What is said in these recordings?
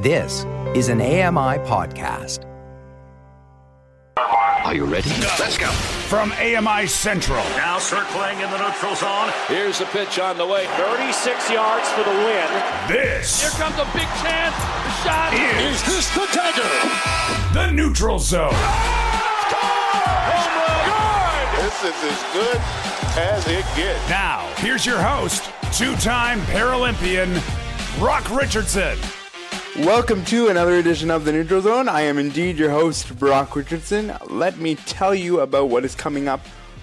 This is an AMI podcast. Are you ready? Let's go. From AMI Central. Now circling in the neutral zone. Here's the pitch on the way. 36 yards for the win. This. Here comes a big chance. The shot is, is this the dagger? The neutral zone. Home run. This is as good as it gets. Now, here's your host, two-time Paralympian Brock Richardson. Welcome to another edition of the Neutral Zone. I am indeed your host, Brock Richardson. Let me tell you about what is coming up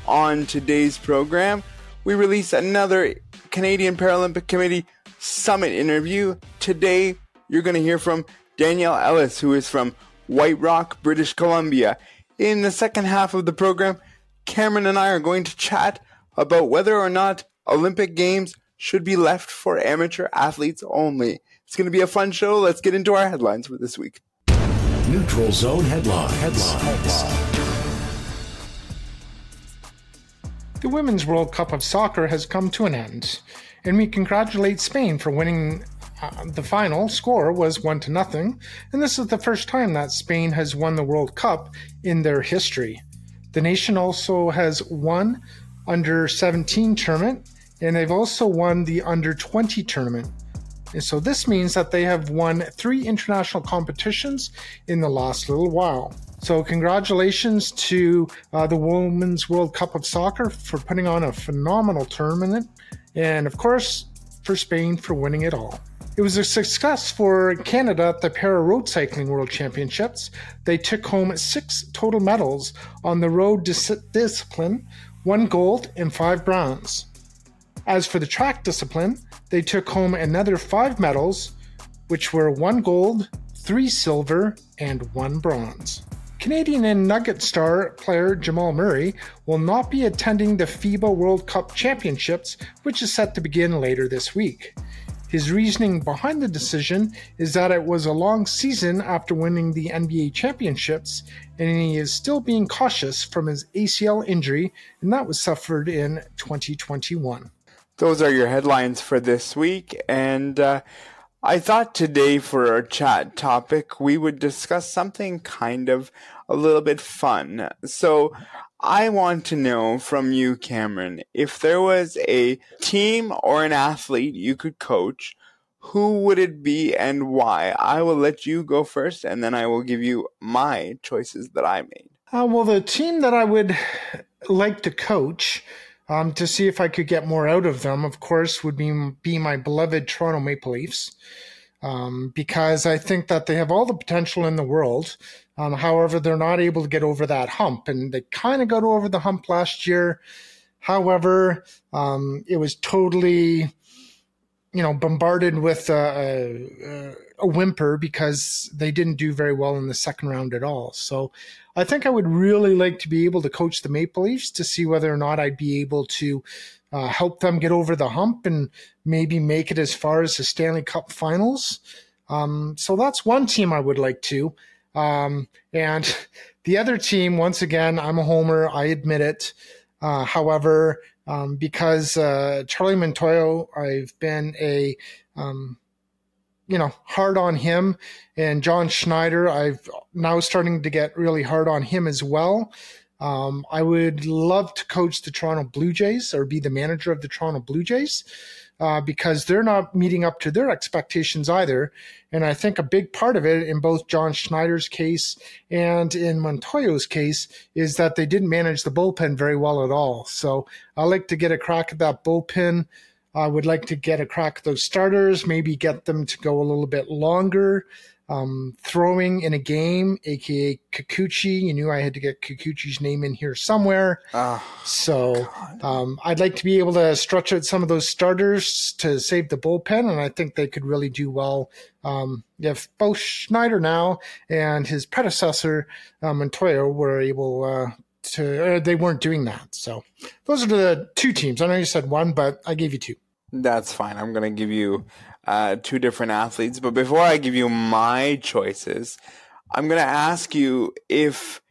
on today's program. We release another Canadian Paralympic Committee Summit interview. Today, you're going to hear from Danielle Ellis, who is from White Rock, British Columbia. In the second half of the program, Cameron and I are going to chat about whether or not Olympic Games should be left for amateur athletes only. It's going to be a fun show. Let's get into our headlines for this week. Neutral Zone headlines. headlines. The Women's World Cup of Soccer has come to an end, and we congratulate Spain for winning. Uh, the final score was one to nothing, and this is the first time that Spain has won the World Cup in their history. The nation also has won under 17 tournament, and they've also won the under 20 tournament. And so this means that they have won three international competitions in the last little while. So congratulations to uh, the Women's World Cup of Soccer for putting on a phenomenal tournament, and of course for Spain for winning it all. It was a success for Canada at the Para Road Cycling World Championships. They took home six total medals on the road dis- discipline, one gold and five bronze. As for the track discipline, they took home another five medals, which were one gold, three silver, and one bronze. Canadian and Nugget star player Jamal Murray will not be attending the FIBA World Cup Championships, which is set to begin later this week. His reasoning behind the decision is that it was a long season after winning the NBA championships, and he is still being cautious from his ACL injury, and that was suffered in 2021 those are your headlines for this week. And uh, I thought today for our chat topic, we would discuss something kind of a little bit fun. So I want to know from you, Cameron, if there was a team or an athlete you could coach, who would it be and why? I will let you go first and then I will give you my choices that I made. Uh, well, the team that I would like to coach um, to see if I could get more out of them, of course, would be, be my beloved Toronto Maple Leafs. Um, because I think that they have all the potential in the world. Um, however, they're not able to get over that hump, and they kind of got over the hump last year. However, um, it was totally, you know, bombarded with a, a, a whimper because they didn't do very well in the second round at all. So I think I would really like to be able to coach the Maple Leafs to see whether or not I'd be able to uh, help them get over the hump and maybe make it as far as the Stanley Cup finals. Um, so that's one team I would like to. Um, and the other team, once again, I'm a homer. I admit it. Uh, however, um, because uh, Charlie Montoyo, I've been a um, you know, hard on him. And John Schneider, I've now starting to get really hard on him as well. Um, I would love to coach the Toronto Blue Jays or be the manager of the Toronto Blue Jays uh, because they're not meeting up to their expectations either. And I think a big part of it in both John Schneider's case and in Montoyo's case is that they didn't manage the bullpen very well at all. So I like to get a crack at that bullpen. I would like to get a crack at those starters, maybe get them to go a little bit longer. Um, throwing in a game, aka Kikuchi. You knew I had to get Kikuchi's name in here somewhere. Oh, so um, I'd like to be able to stretch out some of those starters to save the bullpen, and I think they could really do well um, if both Schneider now and his predecessor uh, Montoyo were able uh, to. Uh, they weren't doing that. So those are the two teams. I know you said one, but I gave you two. That's fine. I'm going to give you uh, two different athletes. But before I give you my choices, I'm going to ask you if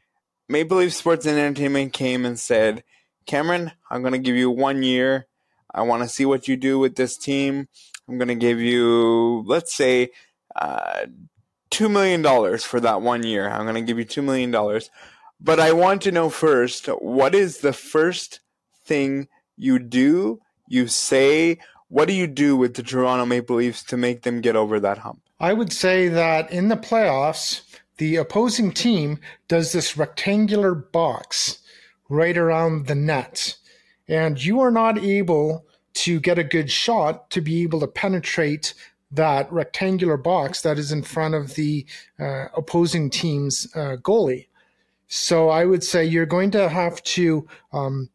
Maple Leaf Sports and Entertainment came and said, Cameron, I'm going to give you one year. I want to see what you do with this team. I'm going to give you, let's say, uh, $2 million for that one year. I'm going to give you $2 million. But I want to know first what is the first thing you do, you say, what do you do with the Toronto Maple Leafs to make them get over that hump? I would say that in the playoffs, the opposing team does this rectangular box right around the net, and you are not able to get a good shot to be able to penetrate that rectangular box that is in front of the uh, opposing team's uh, goalie. So I would say you're going to have to um,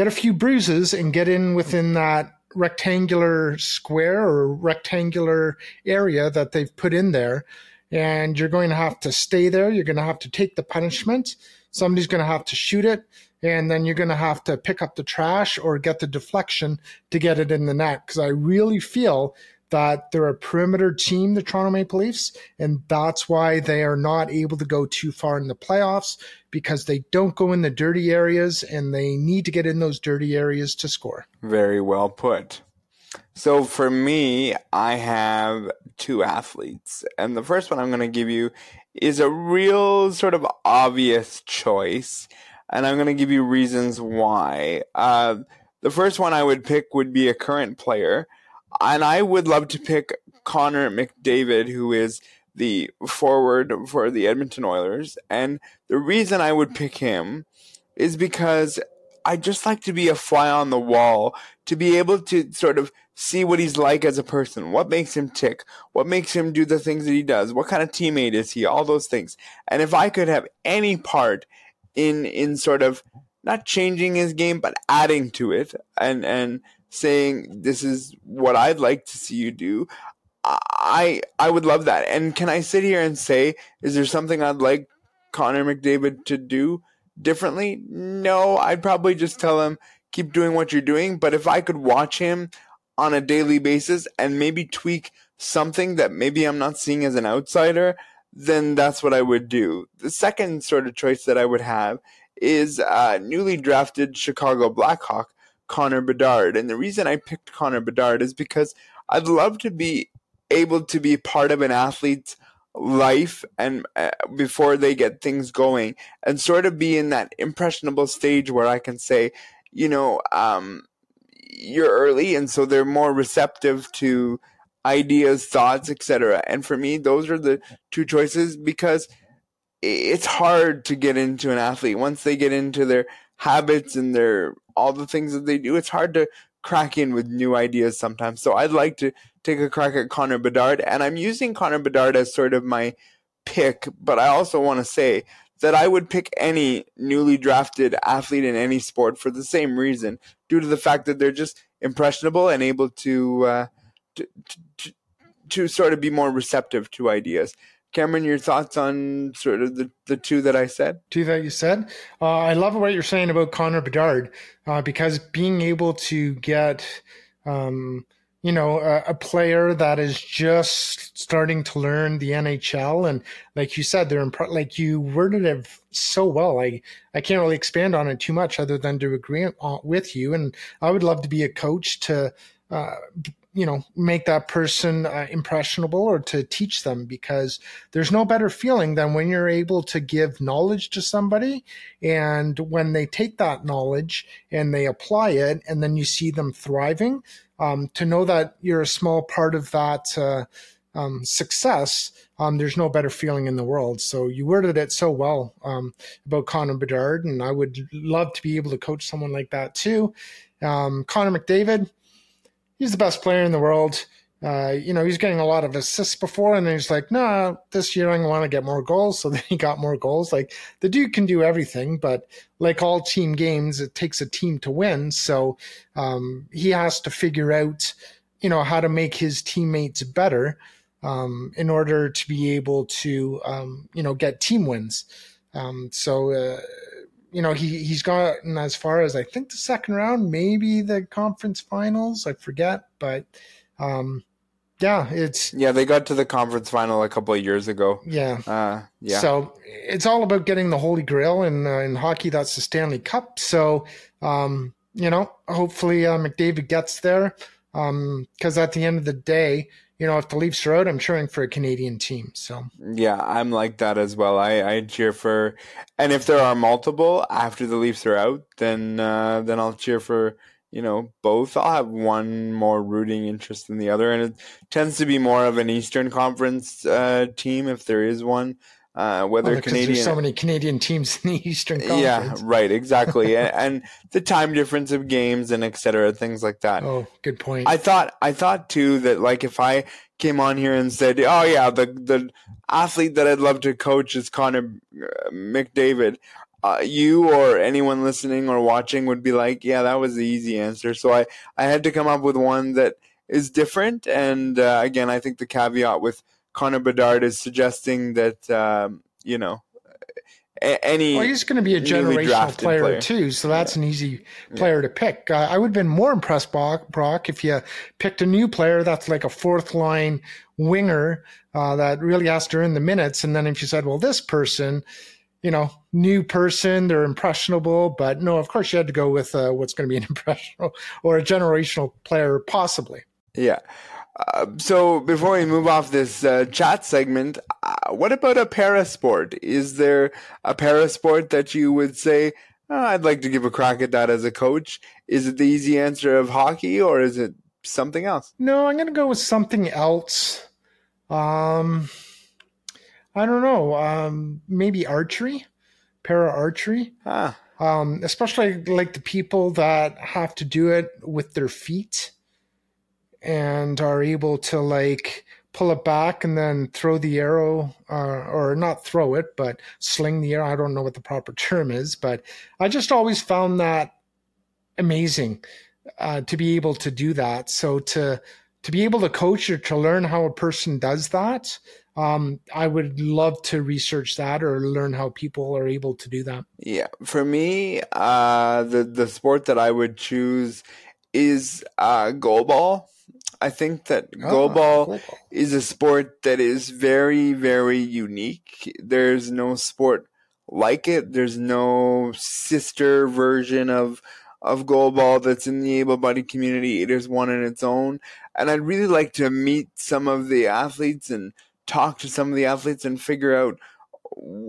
get a few bruises and get in within that rectangular square or rectangular area that they've put in there. And you're going to have to stay there. You're going to have to take the punishment. Somebody's going to have to shoot it. And then you're going to have to pick up the trash or get the deflection to get it in the net. Because I really feel that they're a perimeter team, the Toronto Maple Leafs, and that's why they are not able to go too far in the playoffs because they don't go in the dirty areas and they need to get in those dirty areas to score. Very well put. So for me, I have two athletes, and the first one I'm going to give you is a real sort of obvious choice, and I'm going to give you reasons why. Uh, the first one I would pick would be a current player and I would love to pick Connor McDavid, who is the forward for the Edmonton Oilers. And the reason I would pick him is because I just like to be a fly on the wall, to be able to sort of see what he's like as a person, what makes him tick, what makes him do the things that he does, what kind of teammate is he, all those things. And if I could have any part in in sort of not changing his game but adding to it and and saying this is what I'd like to see you do, I I would love that. And can I sit here and say, is there something I'd like Connor McDavid to do differently? No, I'd probably just tell him keep doing what you're doing. But if I could watch him on a daily basis and maybe tweak something that maybe I'm not seeing as an outsider, then that's what I would do. The second sort of choice that I would have is uh, newly drafted Chicago Blackhawk Connor Bedard. And the reason I picked Connor Bedard is because I'd love to be able to be part of an athlete's life and uh, before they get things going and sort of be in that impressionable stage where I can say, you know, um, you're early and so they're more receptive to ideas, thoughts, etc. And for me, those are the two choices because it's hard to get into an athlete once they get into their habits and their all the things that they do. It's hard to crack in with new ideas sometimes. So I'd like to take a crack at Connor Bedard, and I'm using Connor Bedard as sort of my pick. But I also want to say that I would pick any newly drafted athlete in any sport for the same reason, due to the fact that they're just impressionable and able to, uh, to, to, to sort of be more receptive to ideas. Cameron, your thoughts on sort of the, the two that I said? Two that you said. Uh, I love what you're saying about Connor Bedard uh, because being able to get, um, you know, a, a, player that is just starting to learn the NHL, and like you said, they're imp- like you worded it so well. I I can't really expand on it too much other than to agree with you. And I would love to be a coach to uh, you know make that person uh, impressionable or to teach them because there's no better feeling than when you're able to give knowledge to somebody and when they take that knowledge and they apply it and then you see them thriving um, to know that you're a small part of that uh, um, success um, there's no better feeling in the world. So you worded it so well um, about Connor Bedard, and I would love to be able to coach someone like that too. Um, Connor McDavid, he's the best player in the world. Uh, you know, he's getting a lot of assists before, and he's like, nah, this year I want to get more goals. So then he got more goals. Like the dude can do everything, but like all team games, it takes a team to win. So um, he has to figure out, you know, how to make his teammates better um, in order to be able to, um, you know, get team wins. Um, so uh, you know, he he's gotten as far as I think the second round, maybe the conference finals. I forget, but um, yeah, it's yeah. They got to the conference final a couple of years ago. Yeah, uh, yeah. So it's all about getting the holy grail, and uh, in hockey, that's the Stanley Cup. So um, you know, hopefully uh, McDavid gets there, because um, at the end of the day, you know, if the Leafs are out, I'm cheering for a Canadian team. So yeah, I'm like that as well. I, I cheer for, and if there are multiple after the Leafs are out, then uh, then I'll cheer for you know both. I'll have one more rooting interest than the other, and it tends to be more of an Eastern Conference uh, team if there is one. Uh, whether well, Canadian, there's so many Canadian teams in the Eastern Conference. Yeah, right, exactly, and, and, the time difference of games and etc. Things like that. Oh, good point. I thought I thought too that like if I came on here and said, "Oh yeah, the the athlete that I'd love to coach is Connor uh, McDavid," uh, you or anyone listening or watching would be like, "Yeah, that was the easy answer." So I I had to come up with one that is different, and uh, again, I think the caveat with Connor Bedard is suggesting that um, you know any. Well, he's going to be a generational player, player, too, so that's yeah. an easy player yeah. to pick. Uh, I would have been more impressed, Brock, Brock, if you picked a new player that's like a fourth line winger uh, that really has to earn the minutes, and then if you said, well, this person. You know, new person, they're impressionable, but no, of course you had to go with uh, what's going to be an impressionable or a generational player, possibly. Yeah. Uh, so before we move off this uh, chat segment, uh, what about a parasport? Is there a parasport that you would say oh, I'd like to give a crack at that as a coach? Is it the easy answer of hockey, or is it something else? No, I'm going to go with something else. Um, I don't know. Um, maybe archery, para archery. Ah. Um, especially like the people that have to do it with their feet and are able to like pull it back and then throw the arrow uh, or not throw it but sling the arrow. I don't know what the proper term is but i just always found that amazing uh, to be able to do that. So to to be able to coach or to learn how a person does that um, i would love to research that or learn how people are able to do that. Yeah. For me uh, the the sport that i would choose is uh, goalball I think that oh, goalball is a sport that is very, very unique. There's no sport like it. There's no sister version of of goalball that's in the able-bodied community. It is one in its own, and I'd really like to meet some of the athletes and talk to some of the athletes and figure out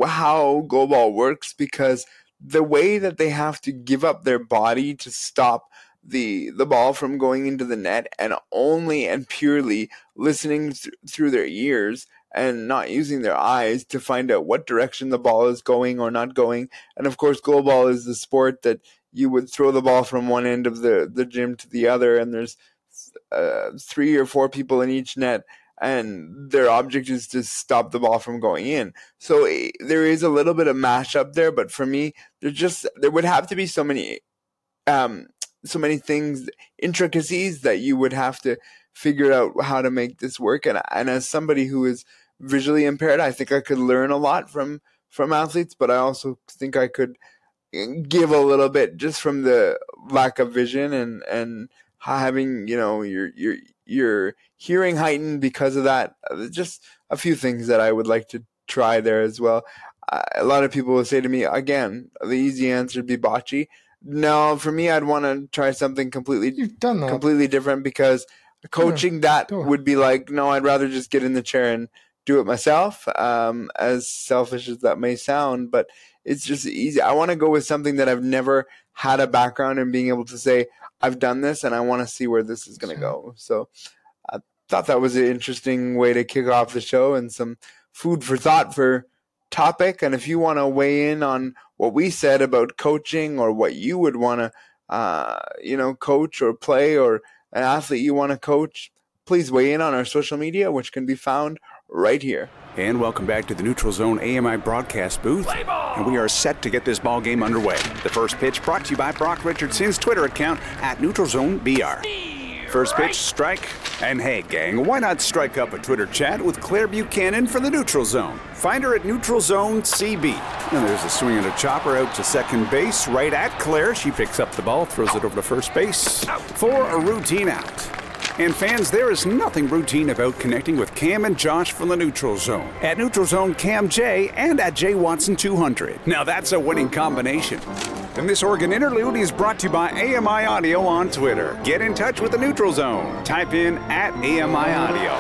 how goalball works because the way that they have to give up their body to stop the the ball from going into the net and only and purely listening th- through their ears and not using their eyes to find out what direction the ball is going or not going. And of course, goalball is the sport that you would throw the ball from one end of the, the gym to the other, and there's uh, three or four people in each net, and their object is to stop the ball from going in. So uh, there is a little bit of mash up there, but for me, there just there would have to be so many um, so many things, intricacies that you would have to figure out how to make this work. And and as somebody who is visually impaired, I think I could learn a lot from from athletes, but I also think I could give a little bit just from the lack of vision and and having you know your your your hearing heightened because of that. Uh, just a few things that I would like to try there as well. Uh, a lot of people will say to me again, the easy answer would be bocce. No, for me, I'd want to try something completely You've done that. completely different because coaching that would be like, no, I'd rather just get in the chair and do it myself. Um, as selfish as that may sound, but it's just easy. I want to go with something that I've never had a background in being able to say I've done this and I want to see where this is going to go. So I thought that was an interesting way to kick off the show and some food for thought for topic. And if you want to weigh in on what we said about coaching or what you would want to, uh, you know, coach or play or an athlete you want to coach, please weigh in on our social media, which can be found right here. And welcome back to the Neutral Zone AMI broadcast booth. And we are set to get this ball game underway. The first pitch brought to you by Brock Richardson's Twitter account at Neutral Zone BR. First pitch, strike. And hey, gang, why not strike up a Twitter chat with Claire Buchanan for the Neutral Zone? Find her at Neutral Zone CB. And there's a swing and a chopper out to second base, right at Claire. She picks up the ball, throws it over to first base for a routine out. And fans, there is nothing routine about connecting with Cam and Josh from the Neutral Zone. At Neutral Zone Cam J and at J Watson 200. Now that's a winning combination. And this Oregon interlude is brought to you by AMI Audio on Twitter. Get in touch with the Neutral Zone. Type in at AMI Audio.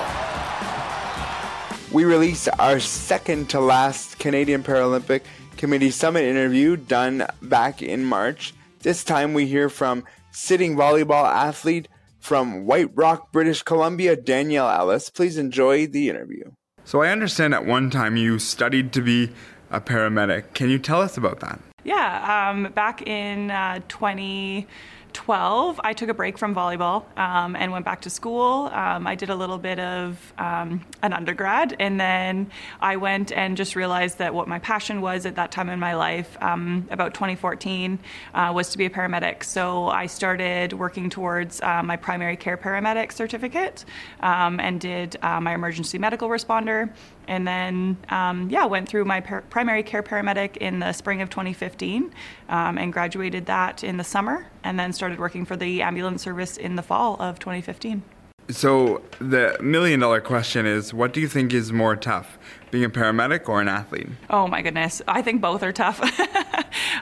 we released our second to last Canadian Paralympic Committee Summit interview done back in March. This time we hear from sitting volleyball athlete from White Rock, British Columbia, Danielle Ellis. Please enjoy the interview. So, I understand at one time you studied to be a paramedic. Can you tell us about that? Yeah, um, back in uh, 20. 12, I took a break from volleyball um, and went back to school. Um, I did a little bit of um, an undergrad, and then I went and just realized that what my passion was at that time in my life, um, about 2014, uh, was to be a paramedic. So I started working towards uh, my primary care paramedic certificate um, and did uh, my emergency medical responder and then um, yeah went through my par- primary care paramedic in the spring of 2015 um, and graduated that in the summer and then started working for the ambulance service in the fall of 2015 so the million dollar question is what do you think is more tough being a paramedic or an athlete? Oh my goodness i think both are tough.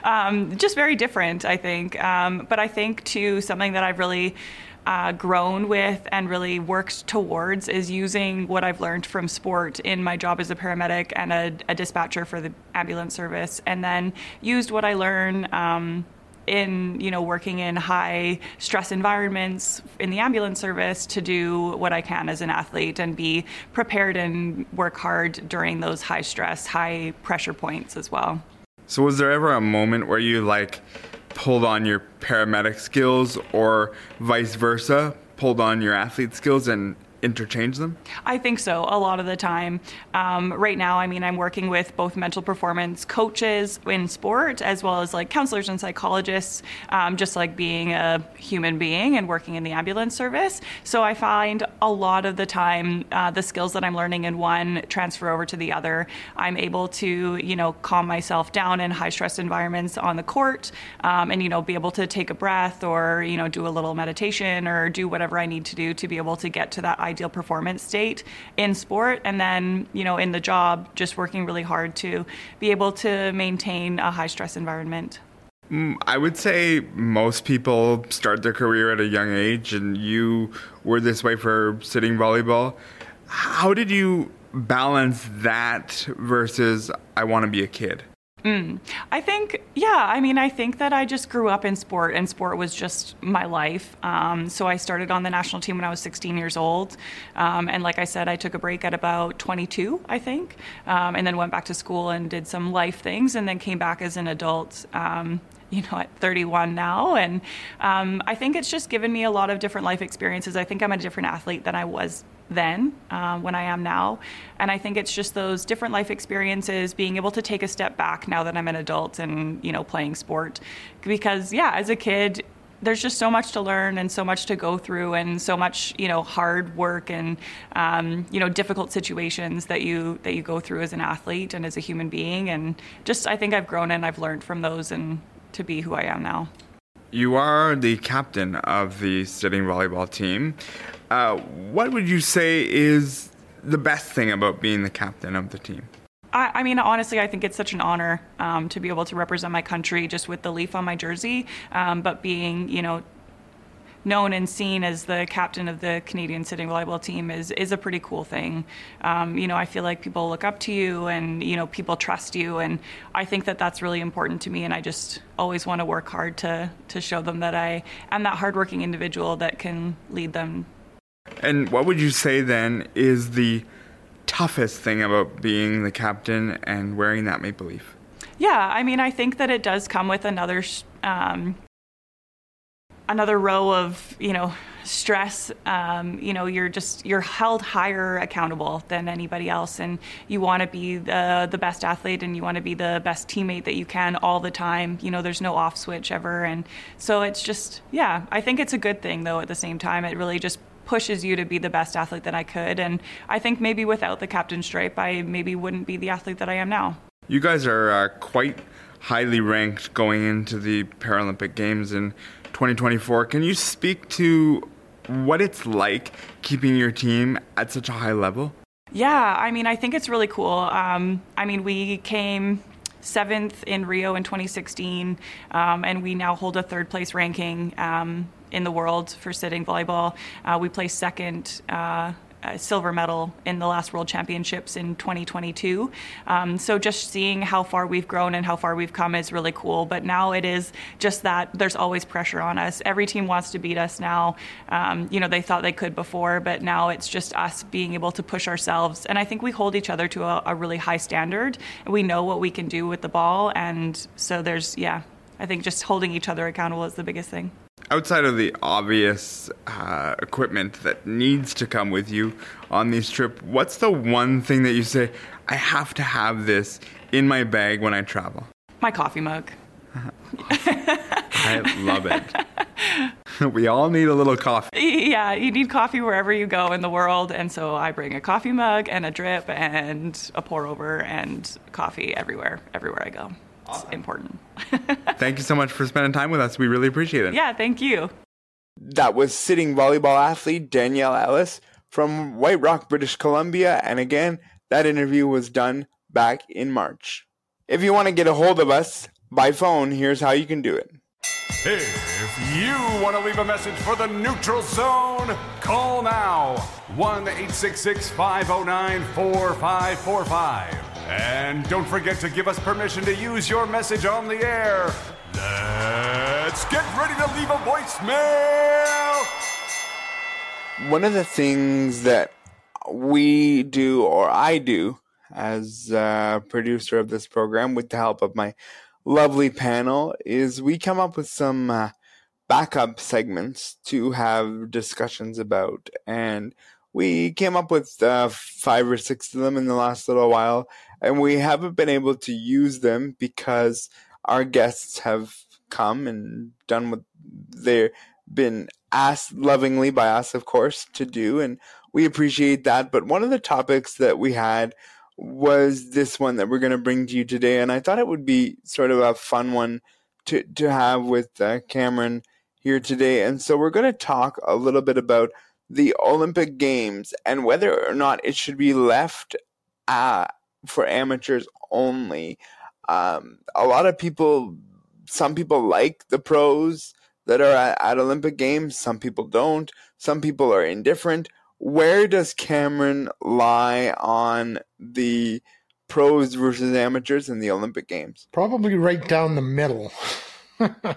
Um, just very different i think. Um, but i think too something that i've really uh, grown with and really worked towards is using what I've learned from sport in my job as a paramedic and a, a dispatcher for the ambulance service, and then used what I learned. Um, in you know working in high stress environments in the ambulance service to do what I can as an athlete and be prepared and work hard during those high stress high pressure points as well. So was there ever a moment where you like pulled on your paramedic skills or vice versa, pulled on your athlete skills and interchange them? I think so, a lot of the time. Um, right now, I mean, I'm working with both mental performance coaches in sport as well as like counselors and psychologists, um, just like being a human being and working in the ambulance service. So I find a lot of the time uh, the skills that I'm learning in one transfer over to the other. I'm able to, you know, calm myself down in high stress environments on the court um, and, you know, be able to take a breath or, you know, do a little meditation or do whatever I need to do to be able to get to that ideal performance state in sport and then you know in the job just working really hard to be able to maintain a high stress environment mm, I would say most people start their career at a young age, and you were this way for sitting volleyball. How did you balance that versus I want to be a kid? Mm. I think, yeah, I mean, I think that I just grew up in sport and sport was just my life. Um, so I started on the national team when I was 16 years old. Um, and like I said, I took a break at about 22, I think, um, and then went back to school and did some life things and then came back as an adult um, you know, at 31 now. And um, I think it's just given me a lot of different life experiences. I think I'm a different athlete than I was then uh, when I am now. And I think it's just those different life experiences, being able to take a step back now that I'm an adult and, you know, playing sport. Because, yeah, as a kid, there's just so much to learn and so much to go through and so much you know hard work and um, you know difficult situations that you that you go through as an athlete and as a human being and just I think I've grown and I've learned from those and to be who I am now. You are the captain of the sitting volleyball team. Uh, what would you say is the best thing about being the captain of the team? I, I mean, honestly, I think it's such an honor um, to be able to represent my country just with the leaf on my jersey, um, but being, you know, known and seen as the captain of the Canadian sitting volleyball team is is a pretty cool thing. Um, you know, I feel like people look up to you and you know people trust you, and I think that that's really important to me. And I just always want to work hard to to show them that I am that hardworking individual that can lead them and what would you say then is the toughest thing about being the captain and wearing that maple leaf? Yeah, I mean, I think that it does come with another um, another row of you know stress. Um, you know, you're just you're held higher accountable than anybody else, and you want to be the the best athlete and you want to be the best teammate that you can all the time. You know, there's no off switch ever, and so it's just yeah. I think it's a good thing though. At the same time, it really just pushes you to be the best athlete that I could. And I think maybe without the captain stripe, I maybe wouldn't be the athlete that I am now. You guys are uh, quite highly ranked going into the Paralympic Games in 2024. Can you speak to what it's like keeping your team at such a high level? Yeah, I mean, I think it's really cool. Um, I mean, we came seventh in Rio in 2016, um, and we now hold a third place ranking. Um, in the world for sitting volleyball. Uh, we placed second uh, a silver medal in the last World Championships in 2022. Um, so just seeing how far we've grown and how far we've come is really cool. But now it is just that there's always pressure on us. Every team wants to beat us now. Um, you know, they thought they could before, but now it's just us being able to push ourselves. And I think we hold each other to a, a really high standard. We know what we can do with the ball. And so there's, yeah, I think just holding each other accountable is the biggest thing outside of the obvious uh, equipment that needs to come with you on these trip, what's the one thing that you say, I have to have this in my bag when I travel? My coffee mug. I love it. we all need a little coffee. Yeah, you need coffee wherever you go in the world. And so I bring a coffee mug and a drip and a pour over and coffee everywhere, everywhere I go. It's important. thank you so much for spending time with us. We really appreciate it. Yeah, thank you. That was sitting volleyball athlete Danielle Ellis from White Rock, British Columbia. And again, that interview was done back in March. If you want to get a hold of us by phone, here's how you can do it. If you want to leave a message for the neutral zone, call now 1 866 509 4545. And don't forget to give us permission to use your message on the air. Let's get ready to leave a voicemail. One of the things that we do, or I do, as a producer of this program, with the help of my lovely panel, is we come up with some uh, backup segments to have discussions about. And we came up with uh, five or six of them in the last little while and we haven't been able to use them because our guests have come and done what they've been asked lovingly by us, of course, to do, and we appreciate that. But one of the topics that we had was this one that we're going to bring to you today, and I thought it would be sort of a fun one to to have with uh, Cameron here today. And so we're going to talk a little bit about the Olympic Games and whether or not it should be left uh, for amateurs only. Um, a lot of people, some people like the pros that are at, at Olympic Games, some people don't, some people are indifferent. Where does Cameron lie on the pros versus amateurs in the Olympic Games? Probably right down the middle. and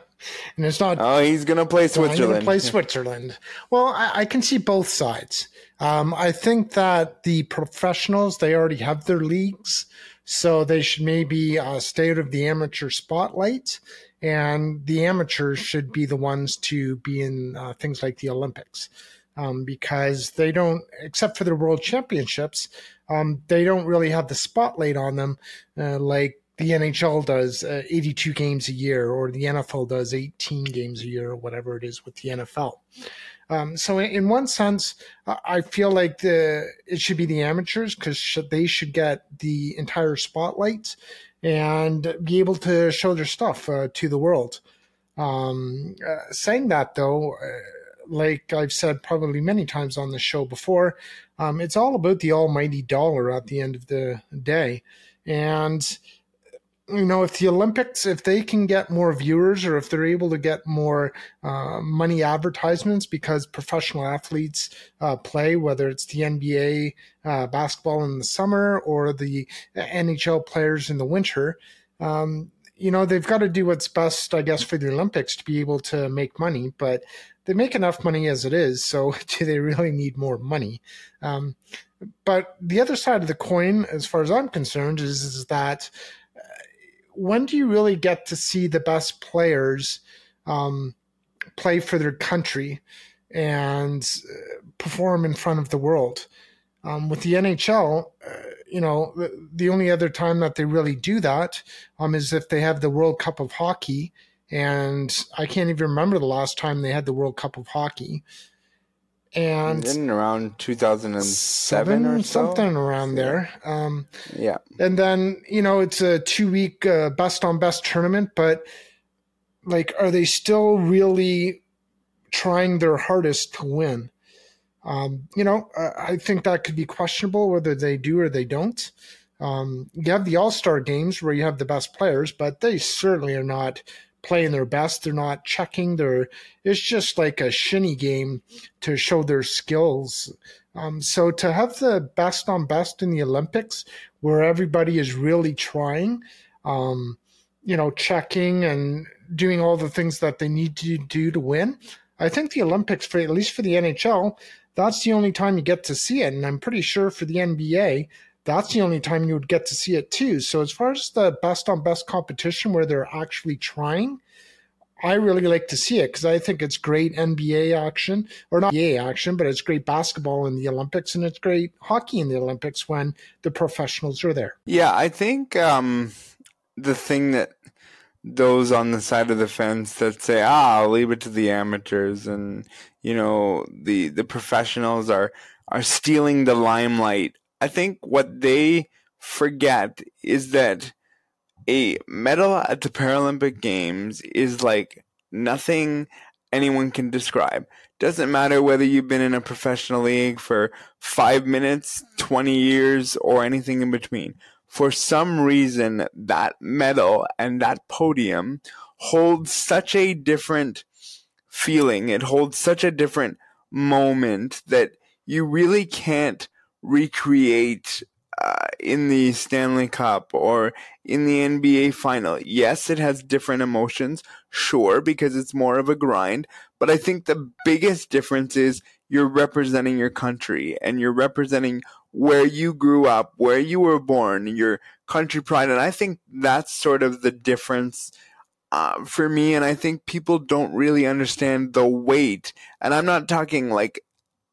it's not. Oh, he's going to play Switzerland. Well, play Switzerland. Well, I, I, can see both sides. Um, I think that the professionals they already have their leagues, so they should maybe uh, stay out of the amateur spotlight, and the amateurs should be the ones to be in uh, things like the Olympics. Um, because they don't, except for the World Championships, um, they don't really have the spotlight on them uh, like the NHL does uh, 82 games a year, or the NFL does 18 games a year, or whatever it is with the NFL. Um, so in one sense, I feel like the it should be the amateurs because they should get the entire spotlight and be able to show their stuff uh, to the world. Um, uh, saying that though, uh, like I've said probably many times on the show before, um, it's all about the almighty dollar at the end of the day, and you know, if the Olympics, if they can get more viewers or if they're able to get more uh, money advertisements because professional athletes uh, play, whether it's the NBA uh, basketball in the summer or the NHL players in the winter, um, you know, they've got to do what's best, I guess, for the Olympics to be able to make money. But they make enough money as it is, so do they really need more money? Um, but the other side of the coin, as far as I'm concerned, is, is that when do you really get to see the best players um, play for their country and uh, perform in front of the world? Um, with the NHL, uh, you know, the, the, only other time that they really do that um, is if they have the World Cup of Hockey. And I can't even remember the last time they had the World Cup of Hockey and in around 2007 or so. something around there. Um, yeah, and then you know it's a two week uh, best on best tournament, but like, are they still really trying their hardest to win? Um, you know, I think that could be questionable whether they do or they don't. Um, you have the All Star games where you have the best players, but they certainly are not playing their best. They're not checking. They're it's just like a shinny game to show their skills Um, so to have the best on best in the Olympics, where everybody is really trying, um, you know, checking and doing all the things that they need to do to win, I think the Olympics, for at least for the NHL, that's the only time you get to see it. And I'm pretty sure for the NBA, that's the only time you would get to see it too. So as far as the best on best competition where they're actually trying, I really like to see it because I think it's great NBA action, or not NBA action, but it's great basketball in the Olympics and it's great hockey in the Olympics when the professionals are there. Yeah, I think um, the thing that those on the side of the fence that say, "Ah, I'll leave it to the amateurs," and you know, the the professionals are are stealing the limelight. I think what they forget is that a medal at the Paralympic Games is like nothing anyone can describe. Doesn't matter whether you've been in a professional league for five minutes, 20 years, or anything in between. For some reason, that medal and that podium holds such a different feeling. It holds such a different moment that you really can't recreate uh, in the Stanley Cup or in the NBA final. Yes, it has different emotions, sure, because it's more of a grind. But I think the biggest difference is you're representing your country and you're representing where you grew up, where you were born, your country pride. And I think that's sort of the difference. Uh, for me, and I think people don't really understand the weight. And I'm not talking like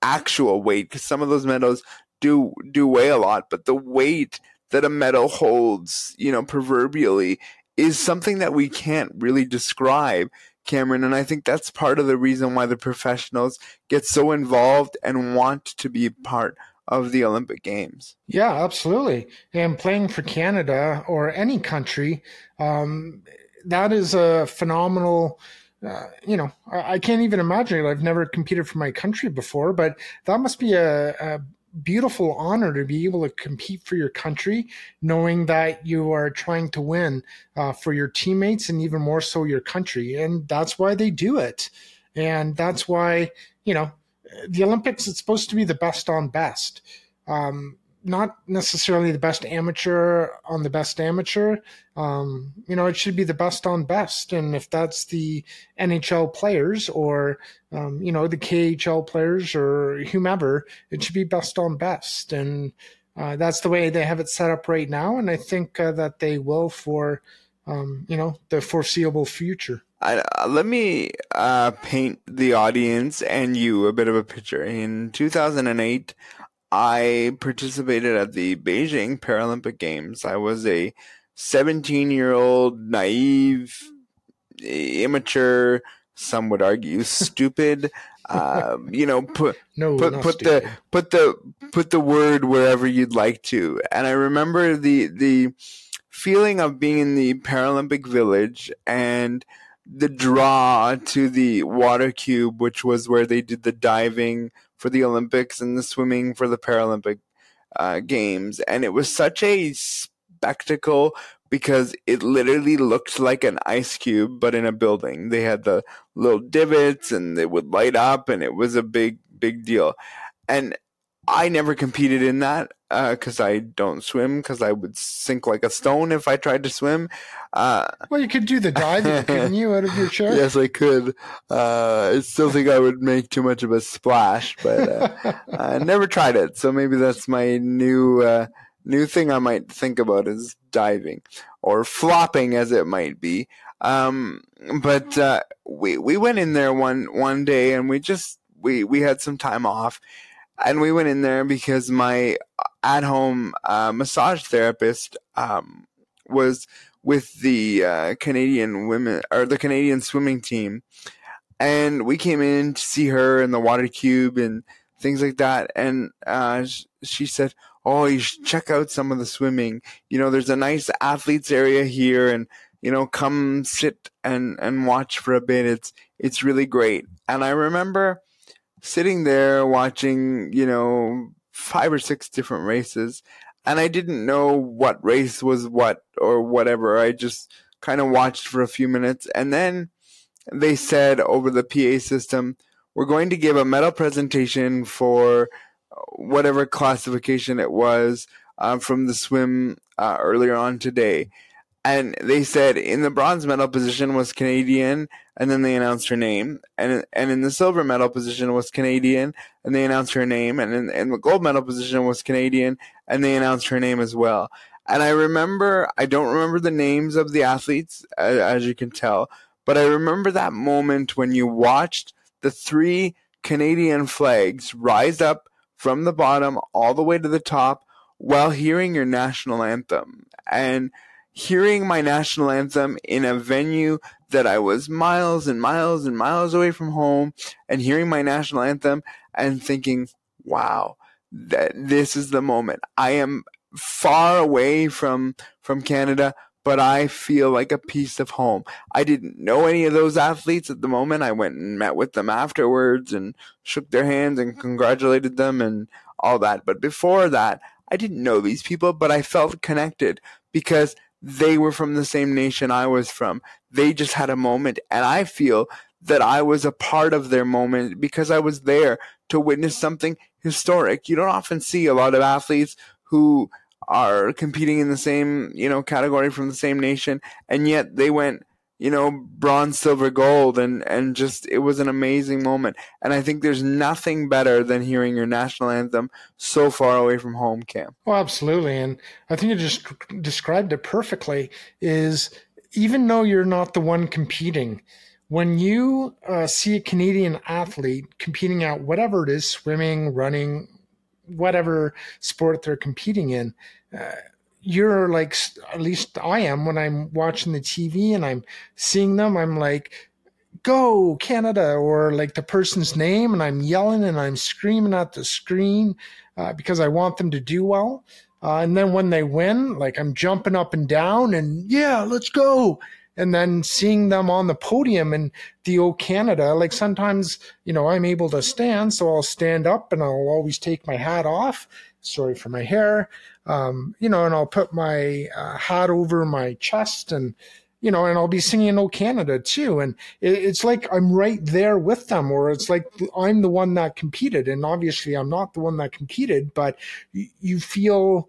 actual weight because some of those medals do do weigh a lot, but the weight that a medal holds, you know, proverbially, is something that we can't really describe, Cameron. And I think that's part of the reason why the professionals get so involved and want to be part of the Olympic Games. Yeah, absolutely. And playing for Canada or any country, um, that is a phenomenal. Uh, you know, I, I, can't even imagine it. I've never competed for my country before, but that must be a, a beautiful honor to be able to compete for your country, knowing that you are trying to win uh, for your teammates and even more so your country. And that's why they do it. And that's why, you know, the Olympics, it's supposed to be the best on best. Um, not necessarily the best amateur on the best amateur. Um, you know, it should be the best on best. And if that's the NHL players or, um, you know, the KHL players or whomever, it should be best on best. And uh, that's the way they have it set up right now. And I think uh, that they will for, um, you know, the foreseeable future. Uh, let me uh, paint the audience and you a bit of a picture. In 2008, I participated at the Beijing Paralympic Games. I was a 17 year old, naive, immature, some would argue stupid. uh, you know, put no, put put stupid. the put the put the word wherever you'd like to. And I remember the the feeling of being in the Paralympic Village and the draw to the water cube, which was where they did the diving for the Olympics and the swimming for the Paralympic uh, Games. And it was such a spectacle because it literally looked like an ice cube, but in a building. They had the little divots and they would light up, and it was a big, big deal. And I never competed in that because uh, I don't swim because I would sink like a stone if I tried to swim. Uh, well, you could do the diving, couldn't you, out of your chair? Yes, I could. Uh, I still think I would make too much of a splash, but uh, I never tried it. So maybe that's my new uh, new thing I might think about is diving or flopping, as it might be. Um, but uh, we we went in there one one day and we just we we had some time off and we went in there because my at home uh, massage therapist um, was with the uh, Canadian women or the Canadian swimming team, and we came in to see her in the water cube and things like that. And uh, she said, "Oh, you should check out some of the swimming. You know, there's a nice athletes area here, and you know, come sit and and watch for a bit. It's it's really great." And I remember sitting there watching, you know, five or six different races, and I didn't know what race was what or whatever. I just kind of watched for a few minutes, and then they said over the PA system, "We're going to give a medal presentation for whatever classification it was uh, from the swim uh, earlier on today. And they said in the bronze medal position was Canadian, and then they announced her name. And and in the silver medal position was Canadian, and they announced her name. And in, the gold medal position was Canadian, and they announced her name as well. And I remember, I don't remember the names of the athletes, as you can tell, but I remember that moment when you watched the three Canadian flags rise up from the bottom all the way to the top while hearing your national anthem. And hearing my national anthem in a venue that I was miles and miles and miles away from home and hearing my national anthem and thinking, wow, that this is the moment. I am far away from from Canada, but I feel like a piece of home. I didn't know any of those athletes at the moment. I went and met with them afterwards and shook their hands and congratulated them and all that. But before that, I didn't know these people, but I felt connected because they were from the same nation I was from. They just had a moment, and I feel that I was a part of their moment because I was there to witness something historic. You don't often see a lot of athletes who are competing in the same, you know, category from the same nation, and yet they went you know, bronze, silver, gold, and and just it was an amazing moment. And I think there's nothing better than hearing your national anthem so far away from home, Cam. Oh, absolutely, and I think you just described it perfectly. Is even though you're not the one competing, when you uh, see a Canadian athlete competing out whatever it is, swimming, running, whatever sport they're competing in. Uh, you're like at least I am when I'm watching the TV and I'm seeing them I'm like go Canada or like the person's name and I'm yelling and I'm screaming at the screen uh, because I want them to do well. Uh, and then when they win like I'm jumping up and down and yeah let's go. And then seeing them on the podium and the O Canada, like sometimes, you know, I'm able to stand, so I'll stand up and I'll always take my hat off. Sorry for my hair um, you know, and I'll put my uh, hat over my chest and, you know, and I'll be singing "O Canada" too, and it, it's like I'm right there with them, or it's like I'm the one that competed, and obviously I'm not the one that competed, but you, you feel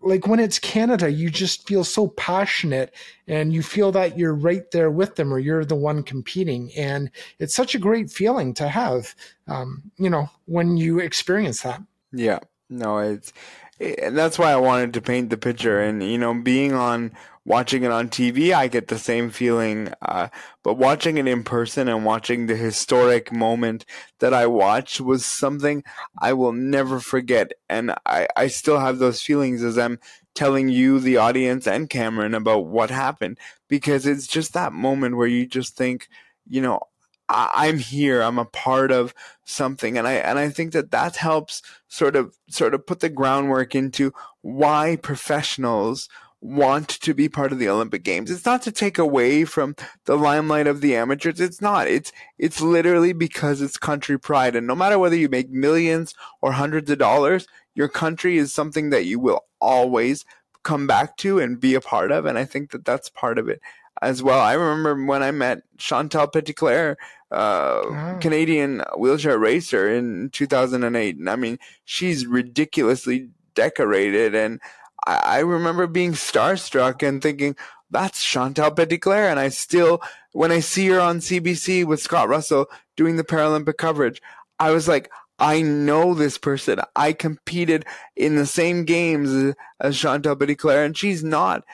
like when it's Canada, you just feel so passionate, and you feel that you're right there with them, or you're the one competing, and it's such a great feeling to have, um, you know, when you experience that. Yeah, no, it's and that's why I wanted to paint the picture. And you know, being on watching it on TV, I get the same feeling. Uh, but watching it in person and watching the historic moment that I watched was something I will never forget. And I, I still have those feelings as I'm telling you, the audience, and Cameron about what happened because it's just that moment where you just think, you know, I'm here. I'm a part of something, and I and I think that that helps sort of sort of put the groundwork into why professionals want to be part of the Olympic Games. It's not to take away from the limelight of the amateurs. It's not. It's it's literally because it's country pride, and no matter whether you make millions or hundreds of dollars, your country is something that you will always come back to and be a part of. And I think that that's part of it as well. I remember when I met Chantal Petitclerc, uh, oh. Canadian wheelchair racer in 2008. And I mean, she's ridiculously decorated. And I, I remember being starstruck and thinking, that's Chantal Petitclerc. And I still, when I see her on CBC with Scott Russell doing the Paralympic coverage, I was like, I know this person. I competed in the same games as Chantal Petitclerc, and she's not.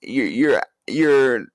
You're, you're, you're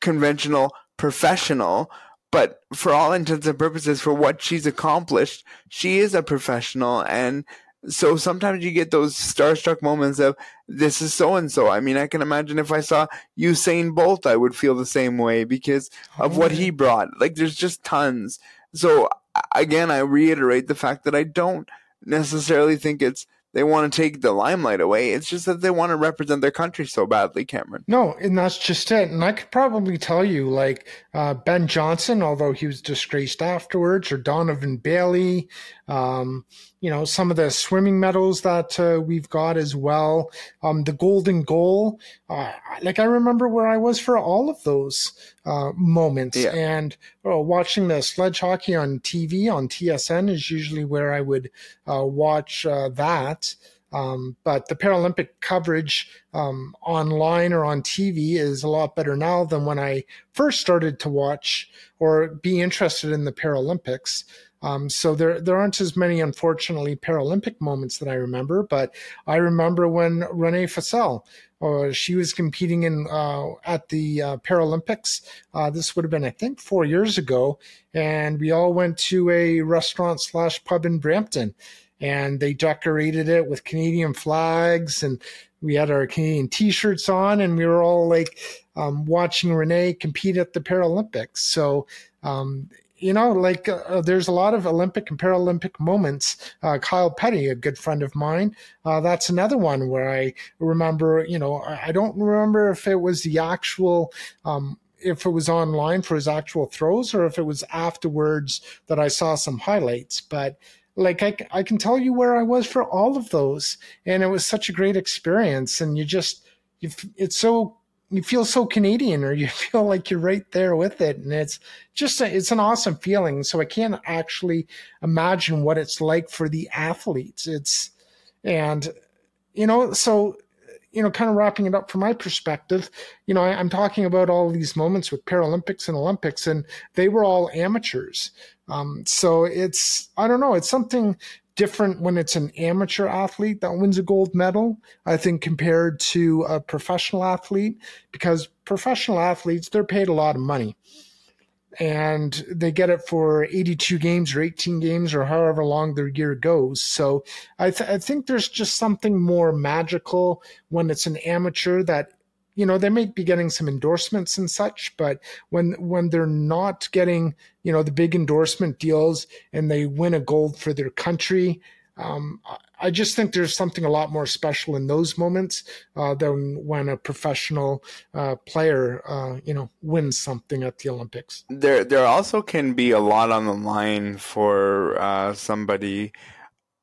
conventional professional, but for all intents and purposes, for what she's accomplished, she is a professional. And so sometimes you get those starstruck moments of this is so and so. I mean, I can imagine if I saw Usain Bolt, I would feel the same way because of what he brought. Like there's just tons. So again, I reiterate the fact that I don't necessarily think it's they want to take the limelight away. It's just that they want to represent their country so badly, Cameron. No, and that's just it. And I could probably tell you, like uh, Ben Johnson, although he was disgraced afterwards, or Donovan Bailey, Um, you know, some of the swimming medals that uh, we've got as well. Um, the golden goal. Uh, like I remember where I was for all of those uh, moments. Yeah. And uh, watching the sledge hockey on TV on TSN is usually where I would uh, watch uh, that. Um, but the Paralympic coverage um, online or on TV is a lot better now than when I first started to watch or be interested in the Paralympics. Um, so there there aren't as many, unfortunately, Paralympic moments that I remember. But I remember when Renee Foessel, uh, she was competing in uh, at the uh, Paralympics. Uh, this would have been, I think, four years ago, and we all went to a restaurant slash pub in Brampton and they decorated it with Canadian flags and we had our Canadian t-shirts on and we were all like um, watching Renee compete at the Paralympics. So, um, you know, like uh, there's a lot of Olympic and Paralympic moments. Uh, Kyle Pettey, a good friend of mine, uh, that's another one where I remember, you know, I don't remember if it was the actual, um, if it was online for his actual throws or if it was afterwards that I saw some highlights, but like I, I can tell you where I was for all of those. And it was such a great experience. And you just, it's so, you feel so Canadian or you feel like you're right there with it. And it's just, a, it's an awesome feeling. So I can't actually imagine what it's like for the athletes. It's, and, you know, so you know, kind of wrapping it up from my perspective, you know, I, am talking about all these moments with Paralympics and Olympics, and they were all amateurs. Um, so it's, I don't know, it's something different when it's an amateur athlete that wins a gold medal, I think, compared to a professional athlete, because professional athletes, they're paid a lot of money and they get it for 82 games or 18 games or however long their year goes. So I, th- I think there's just something more magical when it's an amateur that you know they may be getting some endorsements and such but when when they're not getting you know the big endorsement deals and they win a gold for their country um, I just think there's something a lot more special in those moments uh, than when a professional uh, player, uh, you know, wins something at the Olympics. There, there also can be a lot on the line for uh, somebody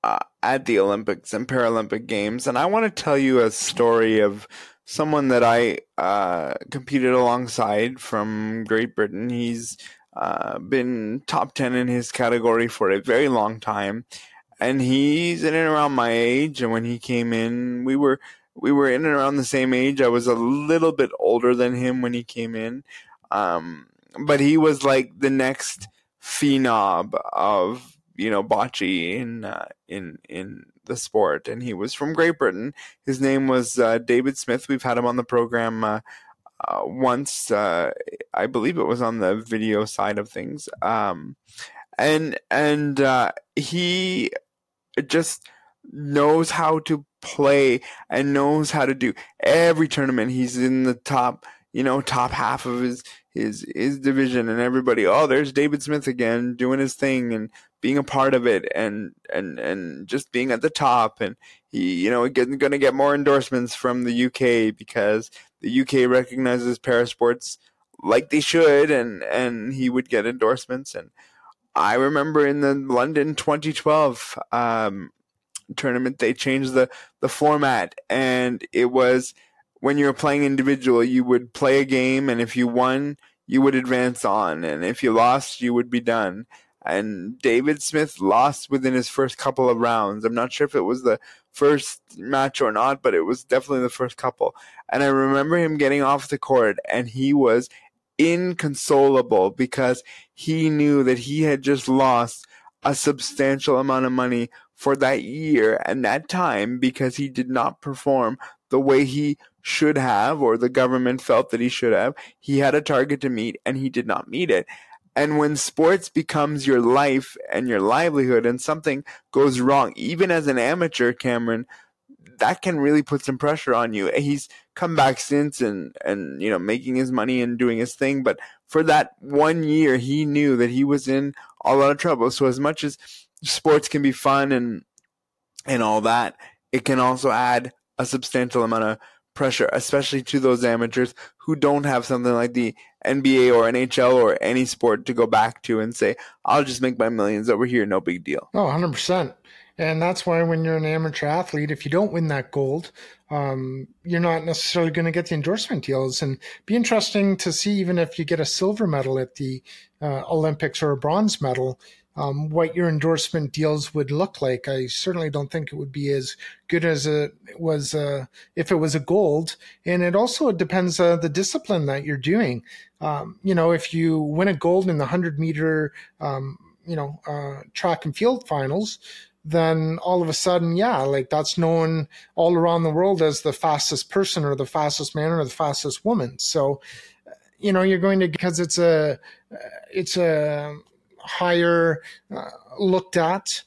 uh, at the Olympics and Paralympic Games, and I want to tell you a story of someone that I uh, competed alongside from Great Britain. He's been top ten in his category for a very long time and he's in and around my age. And when he came in, we were we were in and around the same age. I was a little bit older than him when he came in, um, but he was like the next phenom of you know bocce in uh, in in the sport, and he was from Great Britain. His name was uh, David Smith. We've had him on the program. Uh, uh, once uh, I believe it was on the video side of things, um, and and uh, he just knows how to play and knows how to do every tournament. He's in the top, you know, top half of his his his division, and everybody. Oh, there's David Smith again doing his thing and being a part of it, and and and just being at the top. And he, you know, going to get more endorsements from the UK because the UK recognizes parasports like they should, and and he would get endorsements and I remember in the London 2012 um, tournament, they changed the, the format, and it was when you were playing individual, you would play a game, and if you won, you would advance on, and if you lost, you would be done. And David Smith lost within his first couple of rounds. I'm not sure if it was the first match or not, but it was definitely the first couple. And I remember him getting off the court, and he was inconsolable because he knew that he had just lost a substantial amount of money for that year and that time because he did not perform the way he should have or the government felt that he should have. He had a target to meet and he did not meet it. And when sports becomes your life and your livelihood and something goes wrong, even as an amateur, Cameron, that can really put some pressure on you. He's come back since and and you know making his money and doing his thing, but for that one year, he knew that he was in a lot of trouble. So as much as sports can be fun and and all that, it can also add a substantial amount of pressure, especially to those amateurs who don't have something like the NBA or NHL or any sport to go back to and say, I'll just make my millions over here, no big deal. Oh, 100%. And that's why when you're an amateur athlete, if you don't win that gold, um, you're not necessarily going to get the endorsement deals. And be interesting to see even if you get a silver medal at the uh, Olympics or a bronze medal, um, what your endorsement deals would look like. I certainly don't think it would be as good as it was uh, if it was a gold. And it also depends uh, the discipline that you're doing. Um, you know, if you win a gold in the 100 meter, um, you know, uh, track and field finals, then all of a sudden, yeah, like that's known all around the world as the fastest person or the fastest man or the fastest woman. So, you know, you're going to because it's a it's a higher uh, looked at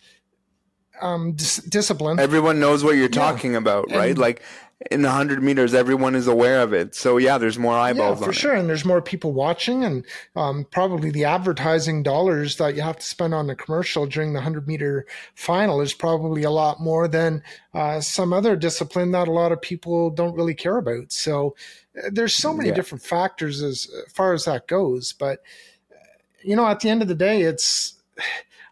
um, dis- discipline. Everyone knows what you're talking yeah. about, right? And, like in the 100 meters everyone is aware of it so yeah there's more eyeballs yeah, for sure it. and there's more people watching and um, probably the advertising dollars that you have to spend on a commercial during the 100 meter final is probably a lot more than uh, some other discipline that a lot of people don't really care about so uh, there's so many yeah. different factors as far as that goes but you know, at the end of the day, it's,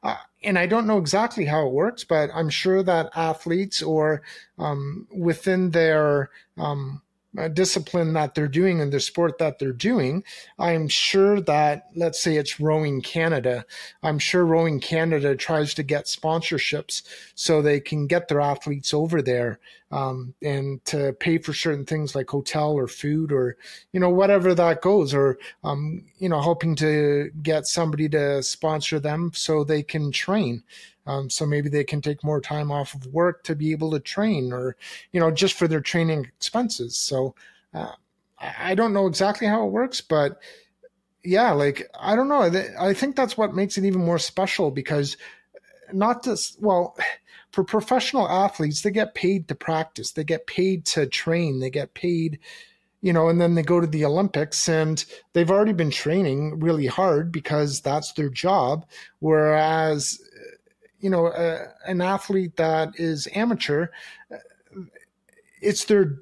uh, and I don't know exactly how it works, but I'm sure that athletes or um, within their um, uh, discipline that they're doing and the sport that they're doing, I'm sure that, let's say it's Rowing Canada, I'm sure Rowing Canada tries to get sponsorships so they can get their athletes over there um, and to pay for certain things like hotel or food or, you know, whatever that goes, or, um, you know, hoping to get somebody to sponsor them so they can train. Um, so maybe they can take more time off of work to be able to train or, you know, just for their training expenses. So uh, I don't know exactly how it works, but yeah, like, I don't know. I think that's what makes it even more special because not just, well, for professional athletes, they get paid to practice, they get paid to train, they get paid you know, and then they go to the Olympics and they've already been training really hard because that's their job. Whereas you know, uh, an athlete that is amateur, it's their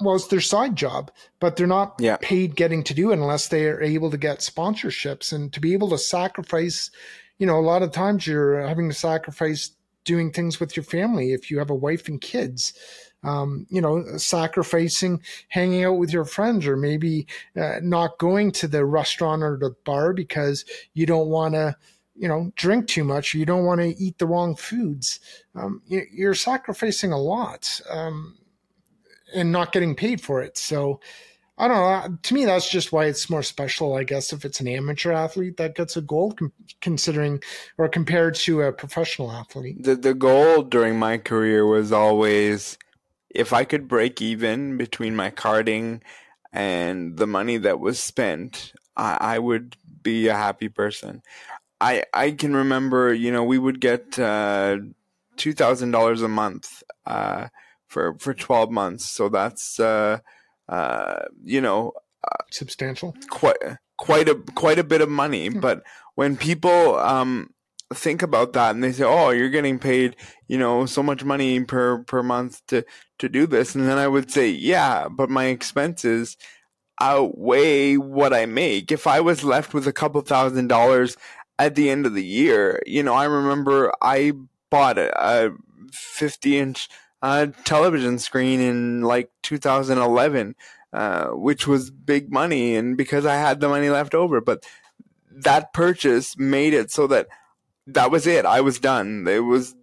well, it's their side job, but they're not yeah. paid getting to do it unless they are able to get sponsorships and to be able to sacrifice. You know, a lot of times you're having to sacrifice doing things with your family if you have a wife and kids. Um, you know, sacrificing hanging out with your friends or maybe uh, not going to the restaurant or the bar because you don't want to you know, drink too much, you don't want to eat the wrong foods. Um, you, are sacrificing a lot um, and not getting paid for it. So, I don't know. Uh, to me, that's just why it's more special, I guess, if it's an amateur athlete that gets a gold, considering or compared to a professional athlete. The the goal during my career was always if I could break even between my carding and the money that was spent, I, I would be a happy person. I I can remember, you know, we would get uh, two thousand dollars a month uh, for for twelve months. So that's uh, uh you know uh, substantial, quite quite a quite a bit of money. Hmm. But when people um, think about that and they say, "Oh, you're getting paid, you know, so much money per per month to to do this," and then I would say, "Yeah, but my expenses." outweigh what I make. If I was left with a couple thousand dollars at the end of the year. You know, I remember I bought a, a 50 inch uh, television screen in like 2011, uh, which was big money, and because I had the money left over. But that purchase made it so that that was it. I was done. It was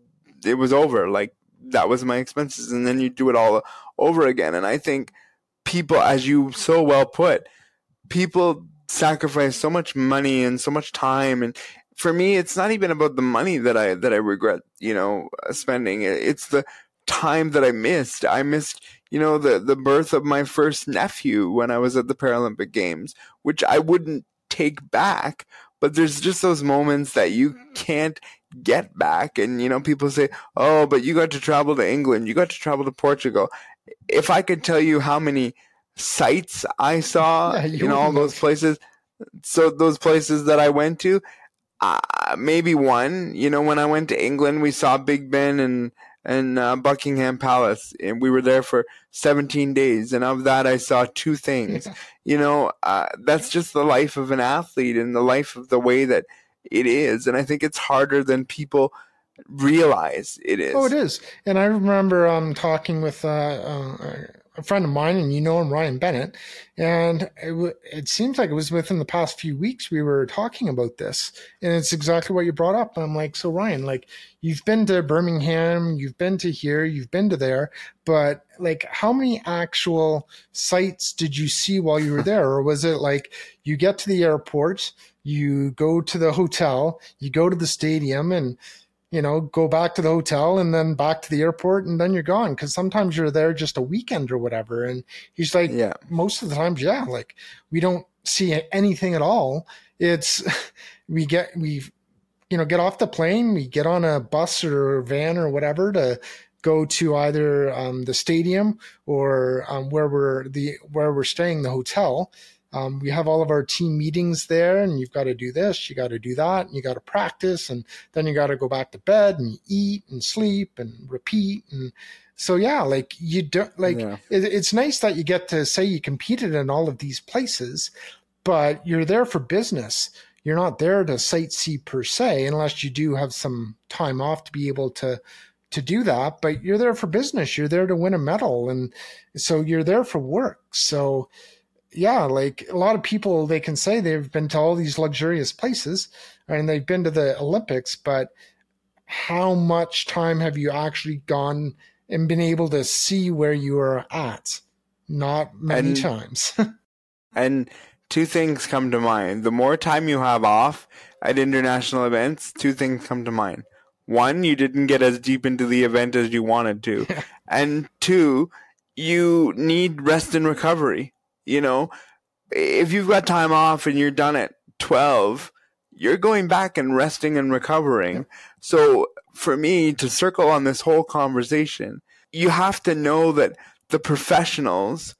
it was over. Like that was my expenses, and then you do it all over again. And I think people, as you so well put, people sacrifice so much money and so much time and for me it's not even about the money that i that i regret you know spending. It's the time that i missed. I missed you know the the birth of my first nephew when i was at the paralympic games which i wouldn't take back but there's just those moments that you mm-hmm. can't get back. And you know people say oh but you got to travel to england. You got to travel to portugal. If i could tell you how many sights I saw yeah, in all those places. So those places that I went to, uh, maybe one. You know, when I went to England, we saw Big Ben and and uh, Buckingham Palace, and we were there for 17 days, and of that I saw two things. you know, uh, that's just the life of an athlete and the life of the way that it is, and I think it's harder than people realize it is. Oh, it is. And I remember um, talking with uh, uh, a friend of mine, and you know him, Ryan Bennett, and it, w- it seems like it was within the past few weeks we were talking about this, and it's exactly what you brought up. I'm like, so Ryan, like you've been to Birmingham, you've been to here, you've been to there, but like how many actual sights did you see while you were there, or was it like you get to the airport, you go to the hotel, you go to the stadium, and you know, go back to the hotel and then back to the airport and then you're gone. Cause sometimes you're there just a weekend or whatever. And he's like, yeah, most of the times, yeah, like we don't see anything at all. It's, we get, we, you know, get off the plane, we get on a bus or van or whatever to go to either um, the stadium or um, where we're the, where we're staying, the hotel um, we have all of our team meetings there and you've got to do this you got to do that and you got to practice and then you got to go back to bed and eat and sleep and repeat and so yeah like you don't like yeah. it, it's nice that you get to say you competed in all of these places but you're there for business. You're not there to sightsee per se unless you do have some time off to be able to to do that but you're there for business. You're there to win a medal and so you're there for work. So yeah, like a lot of people, they can say they've been to all these luxurious places and they've been to the Olympics, but how much time have you actually gone and been able to see where you are at? Not many and, times. and two things come to mind. The more time you have off at international events, two things come to mind. One, you didn't get as deep into the event as you wanted to. and two, you need rest and recovery you know, if you've got time off and you're done at 12, you're going back and resting and recovering. So for me to circle on this whole conversation, you have to know that the professionals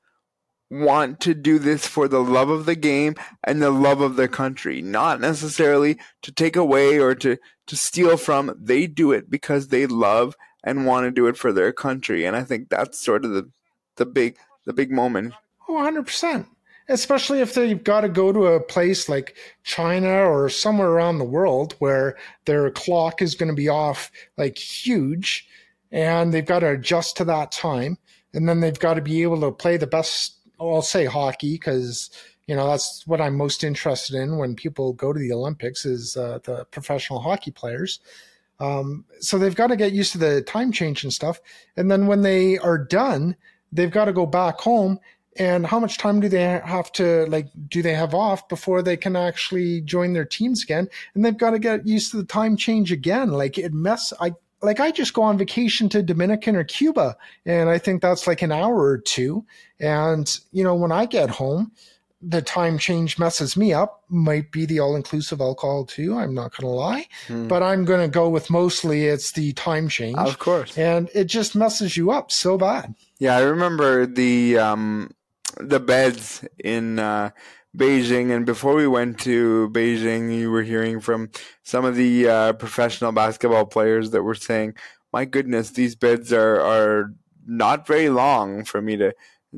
want to do this for the love of the game and the love of their country, not necessarily to take away or to, to steal from. They do it because they love and want to do it for their country. And I think that's sort of the, the big, the big moment Oh, 100%. Especially if they've got to go to a place like China or somewhere around the world where their clock is going to be off like huge and they've got to adjust to that time. And then they've got to be able to play the best, I'll say hockey, because you know that's what I'm most interested in when people go to the Olympics is uh, the professional hockey players. Um, so they've got to get used to the time change and stuff. And then when they are done, they've got to go back home and how much time do they have to like do they have off before they can actually join their teams again? And they've got to get used to the time change again. Like it mess i like i just go on vacation to dominican or cuba and i think that's like an hour or two. And you know when i get home the time change messes me up. Might be the all-inclusive alcohol too i'm not going to lie. Hmm. but i'm going to go with mostly it's the time change. Of course. And it just messes you up so bad. Yeah i remember the um the beds in uh, Beijing. And before we went to Beijing, you were hearing from some of the uh, professional basketball players that were saying, "My goodness, these beds are are not very long for me to."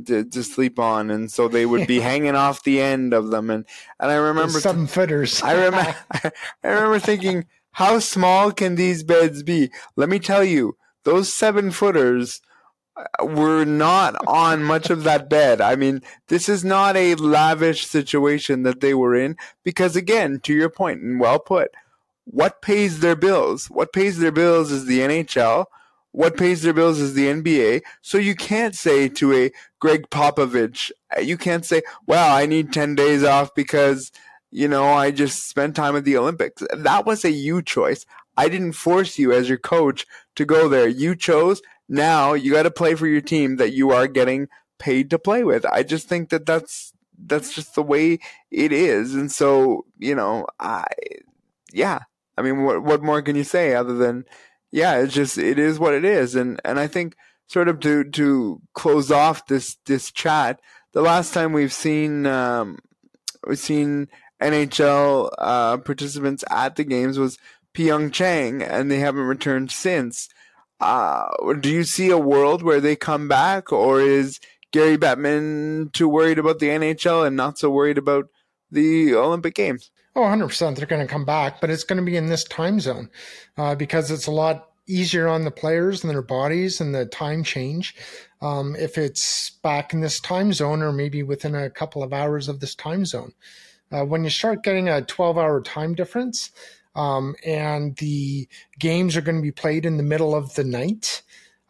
To, to sleep on, and so they would be hanging off the end of them, and and I remember seven footers. I remember, I remember thinking, how small can these beds be? Let me tell you, those seven footers were not on much of that bed. I mean, this is not a lavish situation that they were in because, again, to your point, and well put, what pays their bills? What pays their bills is the NHL. What pays their bills is the NBA. So you can't say to a Gregg Popovich, uh, you can't say, well, I need 10 days off because, you know, I just spent time at the Olympics. That was a you choice. I didn't force you as your coach to go there. You chose now you got to play for your team that you are getting paid to play with. I just think that that's that's just the way it is, and so you know, I yeah. I mean, what what more can you say other than yeah? It's just it is what it is, and and I think sort of to to close off this this chat, the last time we've seen um, we've seen NHL uh, participants at the games was Pyeongchang, and they haven't returned since. Uh, do you see a world where they come back, or is Gary Bettman too worried about the NHL and not so worried about the Olympic Games? Oh, 100% they're going to come back, but it's going to be in this time zone uh, because it's a lot easier on the players and their bodies and the time change. Um, if it's back in this time zone or maybe within a couple of hours of this time zone. Uh, when you start getting a 12 hour time difference um, and the games are going to be played in the middle of the night,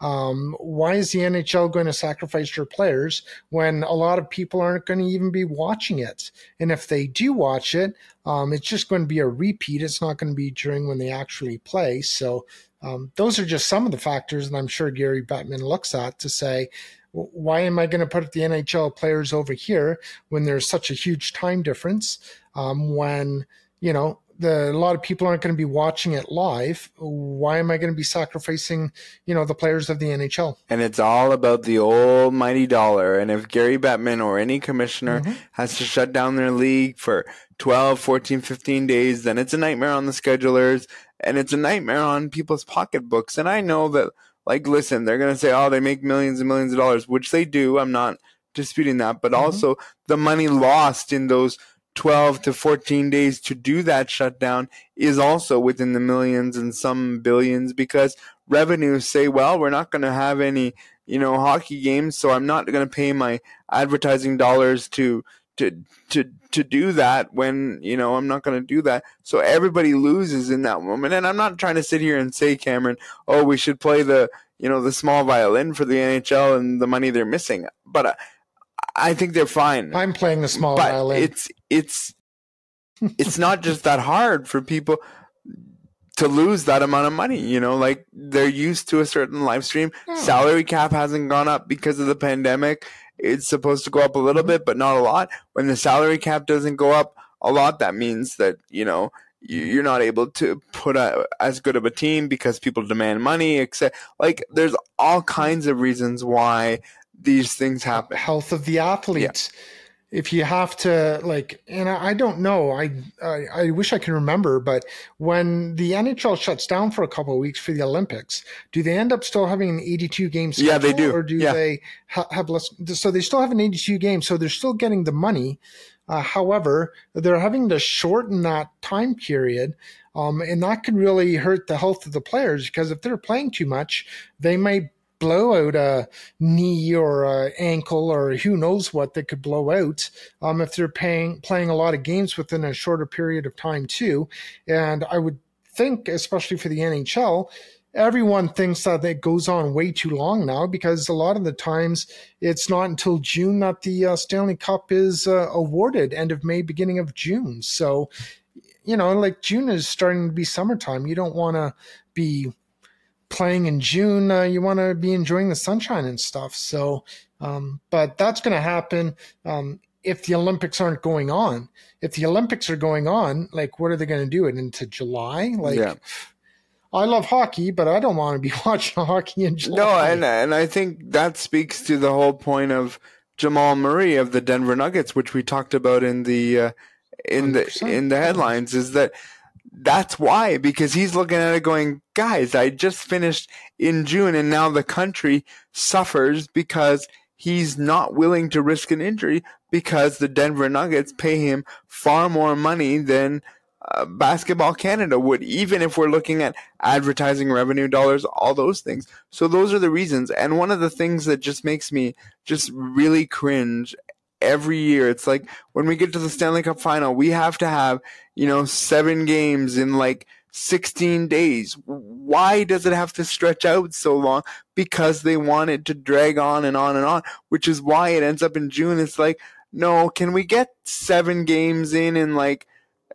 um, why is the NHL going to sacrifice their players when a lot of people aren't going to even be watching it? And if they do watch it, um, it's just going to be a repeat. It's not going to be during when they actually play. So um, those are just some of the factors that I'm sure Gary Bettman looks at to say, why am I going to put the NHL players over here when there's such a huge time difference? Um, when you know the, a lot of people aren't going to be watching it live. Why am I going to be sacrificing, you know, the players of the NHL? And it's all about the almighty dollar. And if Gary Bettman or any commissioner mm-hmm. has to shut down their league for 12, 14, 15 days, then it's a nightmare on the schedulers and it's a nightmare on people's pocketbooks. And I know that, like, listen, they're going to say, oh, they make millions and millions of dollars, which they do. I'm not disputing that. But mm-hmm. also the money lost in those – 12 to 14 days to do that shutdown is also within the millions and some billions because revenues say, well, we're not going to have any, you know, hockey games, so I'm not going to pay my advertising dollars to to to to do that when you know I'm not going to do that. So everybody loses in that moment. And I'm not trying to sit here and say, Cameron, oh, we should play the you know the small violin for the NHL and the money they're missing. But uh, I think they're fine. I'm playing the small but violin. It's it's it's not just that hard for people to lose that amount of money. You know, like they're used to a certain live stream. Hmm. Salary cap hasn't gone up because of the pandemic. It's supposed to go up a little mm-hmm. bit, but not a lot. When the salary cap doesn't go up a lot, that means that you know you're not able to put a, as good of a team because people demand money. Except, like, there's all kinds of reasons why these things happen. Health of the athletes. Yeah. If you have to like, and I, I don't know, I, I, I wish I can remember, but when the NHL shuts down for a couple of weeks for the Olympics, do they end up still having an 82 game schedule? Yeah, they do. Or do yeah. they ha- have less? So they still have an 82 game, so they're still getting the money. Uh, however, they're having to shorten that time period. Um, and that can really hurt the health of the players because if they're playing too much, they may blow out a knee or a ankle or who knows what that could blow out um, if they're paying, playing a lot of games within a shorter period of time too. And I would think, especially for the NHL, everyone thinks that it goes on way too long now because a lot of the times it's not until June that the uh, Stanley Cup is uh, awarded, end of May, beginning of June. So, you know, like June is starting to be summertime. You don't want to be playing in June, uh, you want to be enjoying the sunshine and stuff. So, um, but that's going to happen um, if the Olympics aren't going on. If the Olympics are going on, like, what are they going to do it into July? Like, yeah. I love hockey, but I don't want to be watching hockey in July. No, and and I think that speaks to the whole point of Jamal Murray of the Denver Nuggets, which we talked about in the uh, in the in the headlines, is that that's why, because he's looking at it going, guys, I just finished in June and now the country suffers because he's not willing to risk an injury because the Denver Nuggets pay him far more money than uh, Basketball Canada would, even if we're looking at advertising revenue dollars, all those things. So those are the reasons. And one of the things that just makes me just really cringe every year. It's like when we get to the Stanley Cup final, we have to have, you know, seven games in like 16 days. Why does it have to stretch out so long? Because they want it to drag on and on and on, which is why it ends up in June. It's like, no, can we get seven games in in like,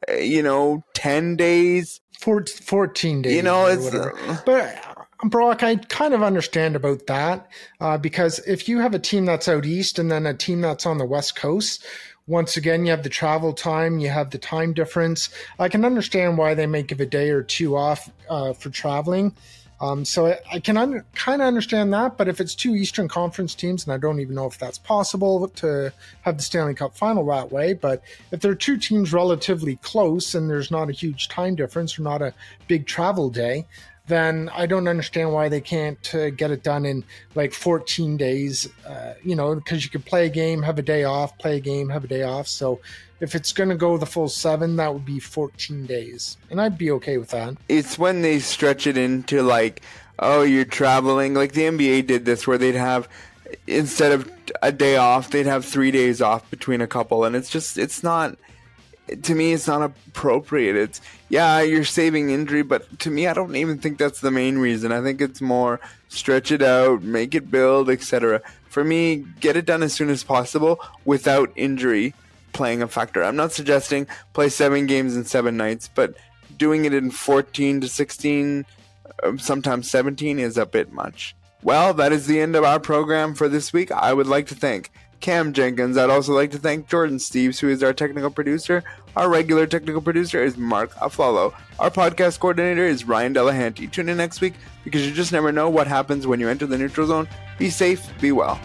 eh, you know, 10 days? 14 days. You know, it's. Uh, but Brock, I kind of understand about that uh, because if you have a team that's out east and then a team that's on the west coast, once again, you have the travel time, you have the time difference. I can understand why they may give a day or two off uh, for traveling. Um, so I, I can un- kind of understand that, but if it's two Eastern Conference teams, and I don't even know if that's possible to have the Stanley Cup final that way, but if they're two teams relatively close and there's not a huge time difference or not a big travel day, then I don't understand why they can't uh, get it done in like 14 days. Uh, you know, because you could play a game, have a day off, play a game, have a day off. So if it's going to go the full seven, that would be 14 days. And I'd be okay with that. It's when they stretch it into like, oh, you're traveling. Like the NBA did this where they'd have, instead of a day off, they'd have three days off between a couple. And it's just, it's not to me it's not appropriate. It's yeah you're saving injury but to me i don't even think that's the main reason. I think it's more stretch it out make it build etc for me get it done as soon as possible without injury playing a factor. I'm not suggesting play seven games in seven nights but doing it in 14 to 16 um, sometimes 17 is a bit much. Well that is the end of our program for this week. I would like to thank Cam Jenkins. I'd also like to thank Jordan Steves, who is our technical producer. Our regular technical producer is Mark Aflalo. Our podcast coordinator is Ryan Delahanty. Tune in next week because you just never know what happens when you enter the neutral zone. Be safe, be well.